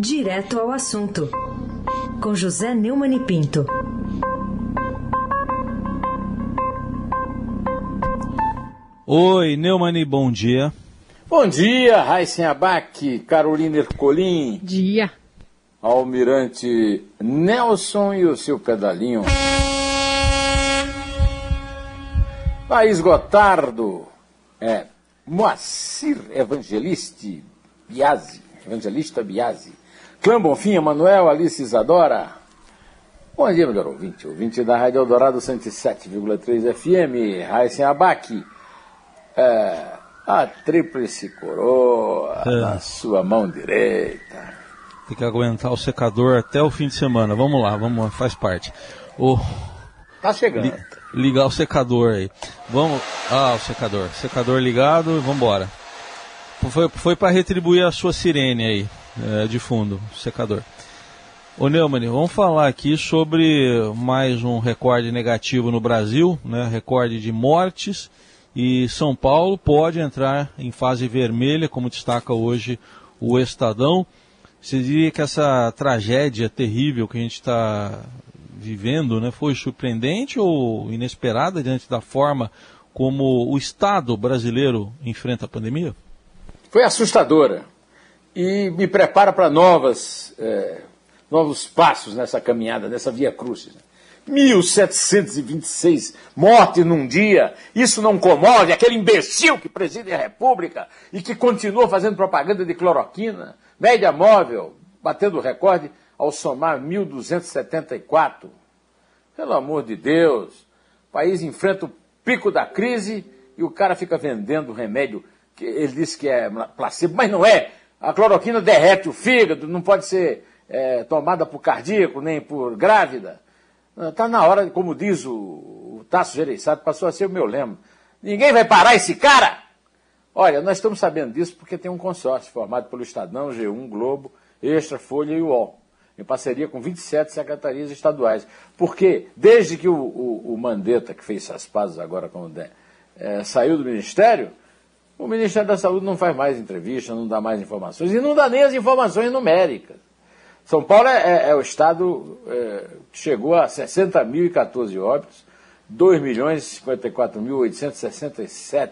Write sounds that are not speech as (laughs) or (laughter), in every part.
Direto ao assunto, com José Neumann e Pinto. Oi, Neumani, bom dia. Bom dia, Raíssen Abac, Carolina Ercolim. Dia. Almirante Nelson e o seu pedalinho. País Gotardo. É, Moacir Evangelisti Biasi. Evangelista Biasi. Clã Bonfim, Emanuel, Alice Isadora. Bom dia, melhor ouvinte. Ouvinte da Rádio Eldorado 107,3 FM. Raíssen Abac. É, a tríplice coroa É. na sua mão direita. Tem que aguentar o secador até o fim de semana. Vamos lá, vamos lá, faz parte. O, Tá chegando. li- ligar o secador aí. Vamos. Ah, o secador. Secador ligado vamos embora. Foi, foi para retribuir a sua sirene aí, é, de fundo, secador. Ô Neumann, vamos falar aqui sobre mais um recorde negativo no Brasil, né? Recorde de mortes. E São Paulo pode entrar em fase vermelha, como destaca hoje o Estadão. Você diria que essa tragédia terrível que a gente está vivendo né, foi surpreendente ou inesperada diante da forma como o Estado brasileiro enfrenta a pandemia? Foi assustadora e me prepara para novas, eh, novos passos nessa caminhada, nessa via cruz. 1726 mortes num dia, isso não comove aquele imbecil que preside a República e que continua fazendo propaganda de cloroquina, média móvel, batendo o recorde ao somar 1274. Pelo amor de Deus, o país enfrenta o pico da crise e o cara fica vendendo remédio que ele disse que é placebo, mas não é. A cloroquina derrete o fígado, não pode ser eh, tomada por cardíaco nem por grávida. Está na hora, como diz o, o Tasso Gereissati, passou a ser o meu lema. Ninguém vai parar esse cara! Olha, nós estamos sabendo disso porque tem um consórcio formado pelo Estadão, G1, Globo, Extra, Folha e UOL, em parceria com 27 secretarias estaduais. Porque desde que o, o, o Mandetta, que fez essas pazes agora com o eh, saiu do Ministério, o Ministério da Saúde não faz mais entrevista, não dá mais informações, e não dá nem as informações numéricas. São Paulo é, é- é o estado é, que chegou a 60.014 óbitos, 2.054.867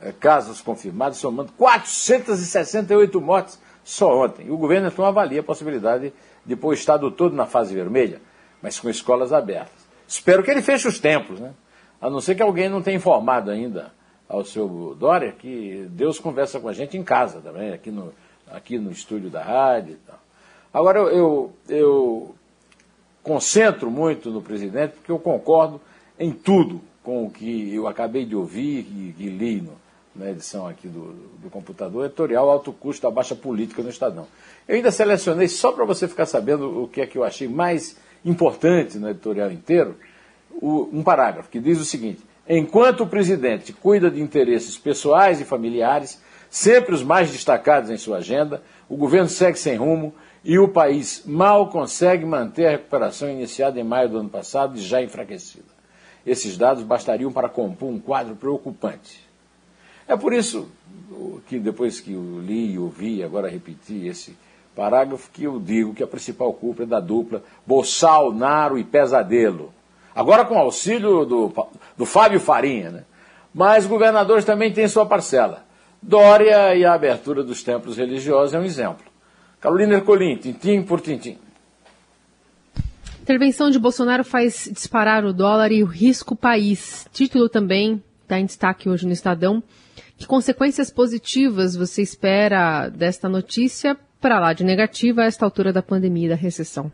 é, casos confirmados, somando 468 mortes só ontem. O governo então avalia a possibilidade de pôr o estado todo na fase vermelha, mas com escolas abertas. Espero que ele feche os templos, né? A não ser que alguém não tenha informado ainda ao seu Dória que Deus conversa com a gente em casa também, aqui no, aqui no estúdio da rádio e tal. Agora, eu, eu, eu concentro muito no presidente porque eu concordo em tudo com o que eu acabei de ouvir e, e li no, na edição aqui do, do computador, editorial Alto Custo da Baixa Política no Estadão. Eu ainda selecionei, só para você ficar sabendo o que é que eu achei mais importante no editorial inteiro, o- um parágrafo que diz o seguinte: enquanto o presidente cuida de interesses pessoais e familiares, sempre os mais destacados em sua agenda, o governo segue sem rumo e o país mal consegue manter a recuperação iniciada em maio do ano passado e já enfraquecida. Esses dados bastariam para compor um quadro preocupante. É por isso que depois que eu li e ouvi, agora repeti esse parágrafo, que eu digo que a principal culpa é da dupla Bolsonaro e Pesadelo. Agora com auxílio do, do Fábio Farinha, né? Mas governadores também têm sua parcela. Dória e a abertura dos templos religiosos é um exemplo. Carolina Ercolim, tintim por tintim. Intervenção de Bolsonaro faz disparar o dólar e o risco país. Título também está em destaque hoje no Estadão. Que consequências positivas você espera desta notícia para lá de negativa a esta altura da pandemia e da recessão?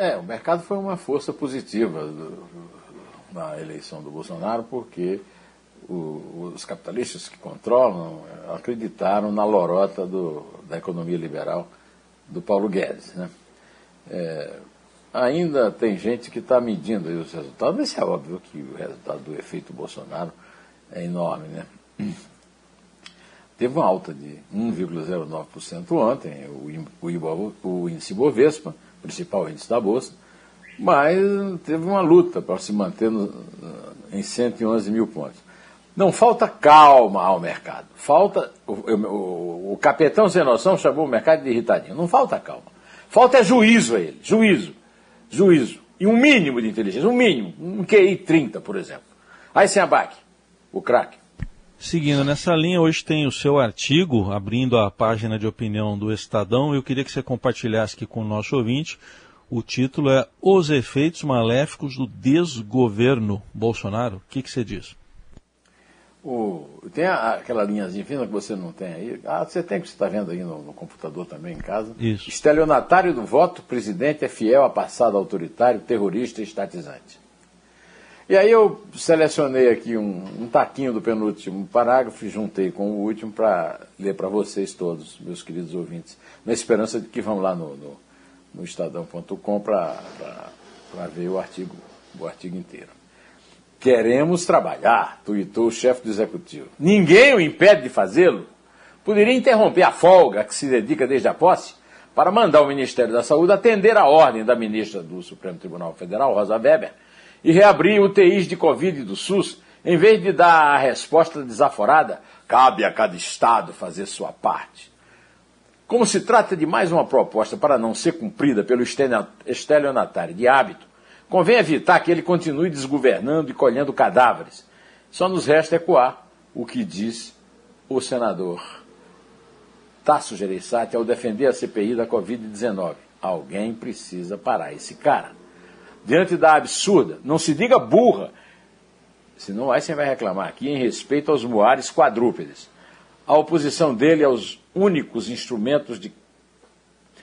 É, o mercado foi uma força positiva do- na eleição do Bolsonaro, porque o- os capitalistas que controlam eh, acreditaram na lorota do- da economia liberal do Paulo Guedes. Né? É, ainda tem gente que está medindo os resultados, mas é óbvio que o resultado do efeito Bolsonaro é enorme. Né? Teve uma alta de 1,09% ontem, o, o, o índice Bovespa, principal índice da Bolsa, mas teve uma luta para se manter no- em 111 mil pontos. Não falta calma ao mercado. Falta. O, o, o, capitão sem noção chamou o mercado de irritadinho. Não falta calma. Falta é juízo a ele. Juízo. Juízo. E um mínimo de inteligência. Um mínimo. Um QI 30, por exemplo. Aí sem abaque. O craque. Seguindo nessa linha, hoje tem o seu artigo abrindo a página de opinião do Estadão. Eu queria que você compartilhasse aqui com o nosso ouvinte. O título é Os Efeitos Maléficos do Desgoverno Bolsonaro. O que, que você diz? O, tem a, aquela linhazinha fina que você não tem aí. Ah, você tem que você está vendo aí no, no, computador também em casa. Isso. Estelionatário do voto, presidente é fiel a passado autoritário, terrorista e estatizante. E aí eu selecionei aqui um, um taquinho do penúltimo parágrafo e juntei com o último para ler para vocês todos, meus queridos ouvintes, na esperança de que vão lá no, no, no estadão.com para ver o artigo, o artigo inteiro. Queremos trabalhar, tuitou o chefe do executivo. Ninguém o impede de fazê-lo. Poderia interromper a folga que se dedica desde a posse para mandar o Ministério da Saúde atender a ordem da ministra do Supremo Tribunal Federal, Rosa Weber, e reabrir UTIs de Covid do SUS, em vez de dar a resposta desaforada, cabe a cada Estado fazer sua parte. Como se trata de mais uma proposta para não ser cumprida pelo estelionatário de hábito, Convém evitar que ele continue desgovernando e colhendo cadáveres. Só nos resta ecoar o que diz o senador Tasso Gereissati ao defender a CPI da Covid-19. Alguém precisa parar esse cara. Diante da absurda, não se diga burra, senão você vai reclamar aqui em respeito aos moares quadrúpedes. A oposição dele aos únicos instrumentos de,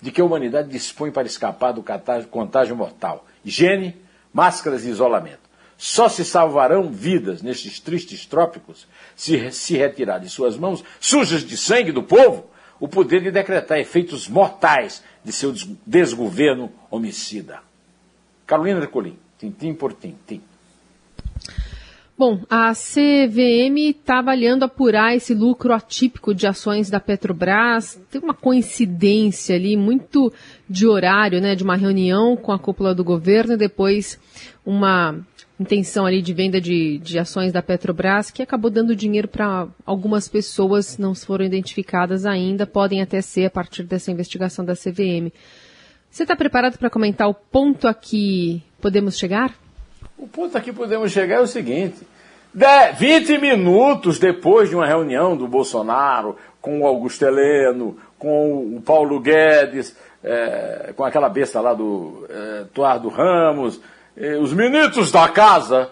de que a humanidade dispõe para escapar do contágio mortal higiene, máscaras e isolamento. Só se salvarão vidas nestes tristes trópicos se se retirar de suas mãos, sujas de sangue do povo, o poder de decretar efeitos mortais de seu desgoverno homicida. Carolina Ercolim, tintim por tintim. Bom, a CVM está avaliando apurar esse lucro atípico de ações da Petrobras. Tem uma coincidência ali muito de horário, né, de uma reunião com a cúpula do governo e depois uma intenção ali de venda de, de ações da Petrobras que acabou dando dinheiro para algumas pessoas, não foram identificadas ainda, podem até ser a partir dessa investigação da CVM. Você está preparado para comentar o ponto a que podemos chegar? O ponto a que podemos chegar é o seguinte: 20 minutos depois de uma reunião do Bolsonaro com o Augusto Heleno, com o Paulo Guedes, é, com aquela besta lá do é, Tuardo Ramos, é, os ministros da casa,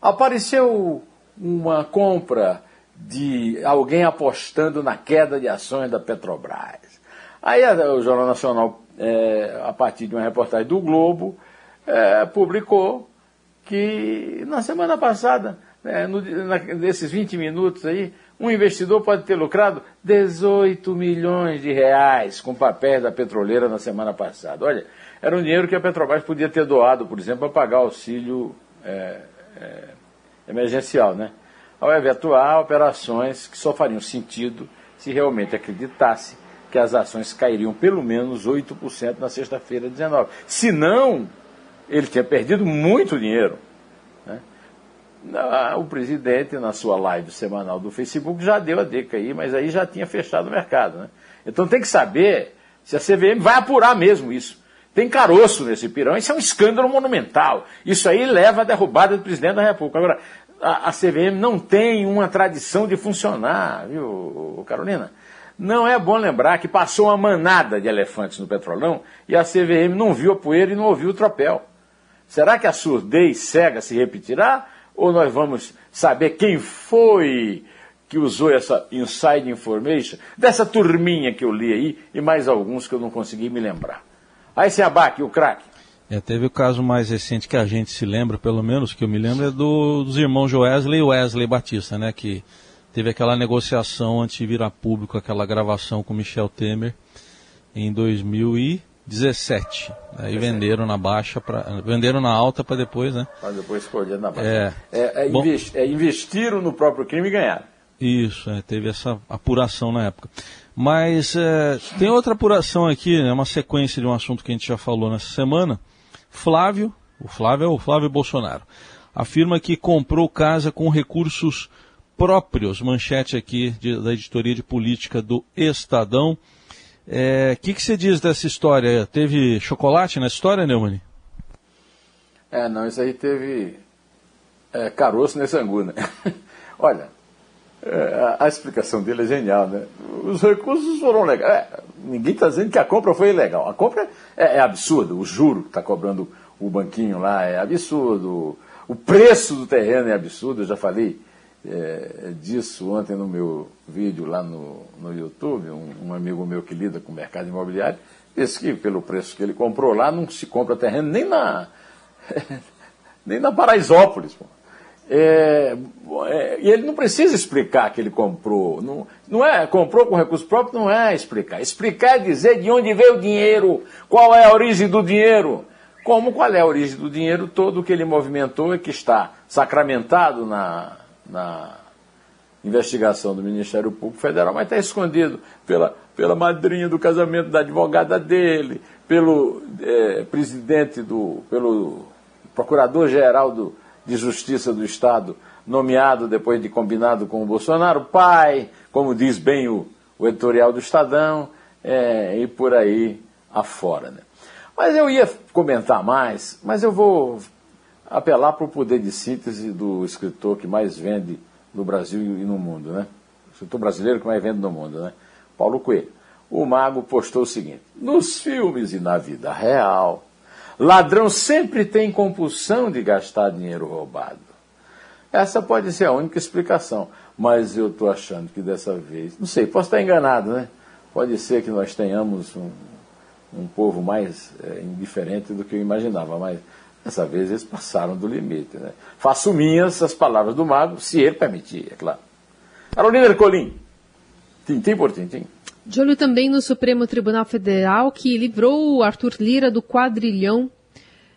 apareceu uma compra de alguém apostando na queda de ações da Petrobras. Aí o Jornal Nacional, é, a partir de uma reportagem do Globo, é, publicou que na semana passada, né, no, na, nesses 20 minutos aí, um investidor pode ter lucrado 18 milhões de reais com papéis da petroleira na semana passada. Olha, era um dinheiro que a Petrobras podia ter doado, por exemplo, para pagar auxílio é, é, emergencial, né? Ao eventuar operações que só fariam sentido se realmente acreditasse que as ações cairiam pelo menos 8% na sexta-feira 19. Se não, ele tinha perdido muito dinheiro. Né? O presidente, na sua live semanal do Facebook, já deu a dica aí, mas aí já tinha fechado o mercado. Né? Então tem que saber se a CVM vai apurar mesmo isso. Tem caroço nesse pirão, isso é um escândalo monumental. Isso aí leva à derrubada do presidente da República. Agora, a, a CVM não tem uma tradição de funcionar, viu, Carolina? Não é bom lembrar que passou uma manada de elefantes no petrolão e a CVM não viu a poeira e não ouviu o tropel. Será que a surdez cega se repetirá? Ou nós vamos saber quem foi que usou essa inside information, dessa turminha que eu li aí, e mais alguns que eu não consegui me lembrar. Aí se abaque, o craque. É, teve o caso mais recente que a gente se lembra, pelo menos que eu me lembro, é do, dos irmãos Joesley e Wesley Batista, né? Que teve aquela negociação antes de virar público, aquela gravação com Michel Temer em 2000 e 17. Aí venderam na baixa, pra, venderam na alta para depois, né? Para depois escolher na baixa. É, é, é, Bom, invest, é, investiram no próprio crime e ganharam. Isso, é, teve essa apuração na época. Mas é, tem outra apuração aqui, é né, uma sequência de um assunto que a gente já falou nessa semana. Flávio, o Flávio é o Flávio Bolsonaro, afirma que comprou casa com recursos próprios, manchete aqui de, da editoria de política do Estadão. O é, que, que você diz dessa história? Teve chocolate na história, Neumann? É, não, isso aí teve é, caroço nesse angu, né? (laughs) Olha, é, a, a, explicação dele é genial, né? Os recursos foram legais. É, ninguém está dizendo que a compra foi ilegal. A compra é, é absurda. O juro que está cobrando o banquinho lá é absurdo. O preço do terreno é absurdo. Eu já falei é, disso ontem no meu vídeo lá no, no YouTube. Um, um, amigo meu que lida com o mercado imobiliário disse que pelo preço que ele comprou lá não se compra terreno nem na, (laughs) nem na Paraisópolis. É, é, e ele não precisa explicar que ele comprou. Não, não é comprou com recurso próprio, não é explicar. Explicar é dizer de onde veio o dinheiro, qual é a origem do dinheiro. Como qual é a origem do dinheiro todo que ele movimentou e que está sacramentado na, na investigação do Ministério Público Federal, mas está escondido pela, pela madrinha do casamento da advogada dele, pelo é, presidente do. pelo procurador-geral do de Justiça do Estado, nomeado depois de combinado com o Bolsonaro, pai, como diz bem o, o editorial do Estadão, é, e por aí afora. Né? Mas eu ia comentar mais, mas eu vou apelar para o poder de síntese do escritor que mais vende no Brasil e no mundo, né? O escritor brasileiro que mais vende no mundo, né? Paulo Coelho. O mago postou o seguinte: nos filmes e na vida real, Ladrão sempre tem compulsão de gastar dinheiro roubado. Essa pode ser a única explicação, mas eu estou achando que dessa vez, não sei, posso estar enganado, né? Pode ser que nós tenhamos um, um povo mais é, indiferente do que eu imaginava, mas dessa vez eles passaram do limite. Né? Faço minhas as palavras do mago, se ele permitir, é claro. Carolina Ercolim, tintim por tintim. De olho também no Supremo Tribunal Federal, que livrou o Arthur Lira do quadrilhão,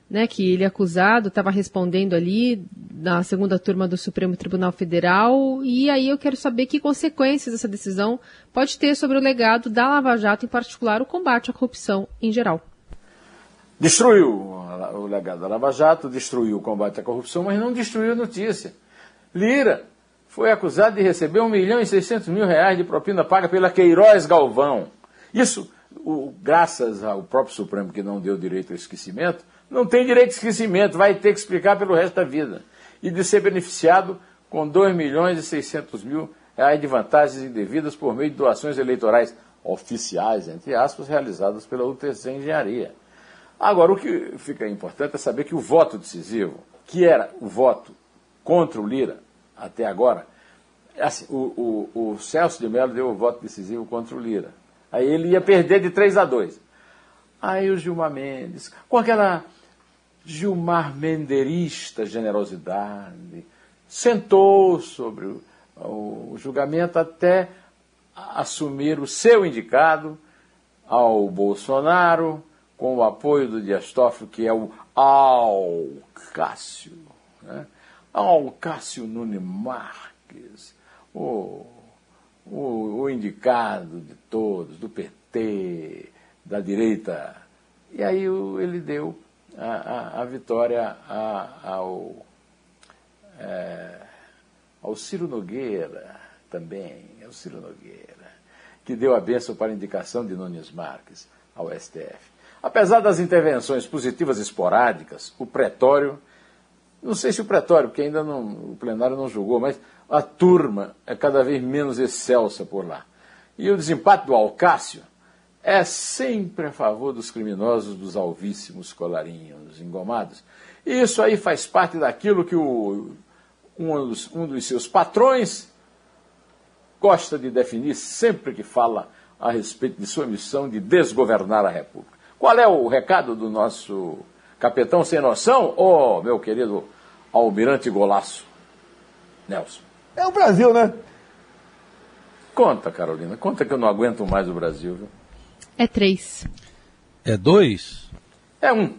né, que ele é acusado, estava respondendo ali na segunda turma do Supremo Tribunal Federal. E aí eu quero saber que consequências essa decisão pode ter sobre o legado da Lava Jato, em particular o combate à corrupção em geral. Destruiu o legado da Lava Jato, destruiu o combate à corrupção, mas não destruiu a notícia. Lira foi acusado de receber 1 milhão e 600 mil reais de propina paga pela Queiroz Galvão. Isso, o, graças ao próprio Supremo que não deu direito ao esquecimento, não tem direito de esquecimento, vai ter que explicar pelo resto da vida. E de ser beneficiado com 2 milhões e 600 mil reais de vantagens indevidas por meio de doações eleitorais oficiais, entre aspas, realizadas pela UTC Engenharia. Agora, o que fica importante é saber que o voto decisivo, que era o voto contra o Lira, até agora, assim, o, o, o Celso de Mello deu o voto decisivo contra o Lira. Aí ele ia perder de 3 a 2. Aí o Gilmar Mendes, com aquela Gilmar Menderista generosidade, sentou sobre o, o julgamento até assumir o seu indicado ao Bolsonaro, com o apoio do Dias que é o Alcácio. Né? ao Cássio Nunes Marques, o, o, o indicado de todos, do PT, da direita. E aí ele deu a, a, a vitória a, ao, é, ao Ciro Nogueira também, ao Ciro Nogueira, que deu a benção para a indicação de Nunes Marques ao STF. Apesar das intervenções positivas esporádicas, o pretório não sei se o pretório, porque ainda não, o plenário não julgou, mas a turma é cada vez menos excelsa por lá. E o desempate do Alcácio é sempre a favor dos criminosos, dos alvíssimos colarinhos engomados. E isso aí faz parte daquilo que o, um, dos, um dos seus patrões gosta de definir sempre que fala a respeito de sua missão de desgovernar a República. Qual é o recado do nosso capitão sem noção? Ô, oh, meu querido Almirante Golaço. Nelson. É o Brasil, né? Conta, Carolina. Conta que eu não aguento mais o Brasil. Viu? É três. É dois? É um.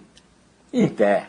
Em pé.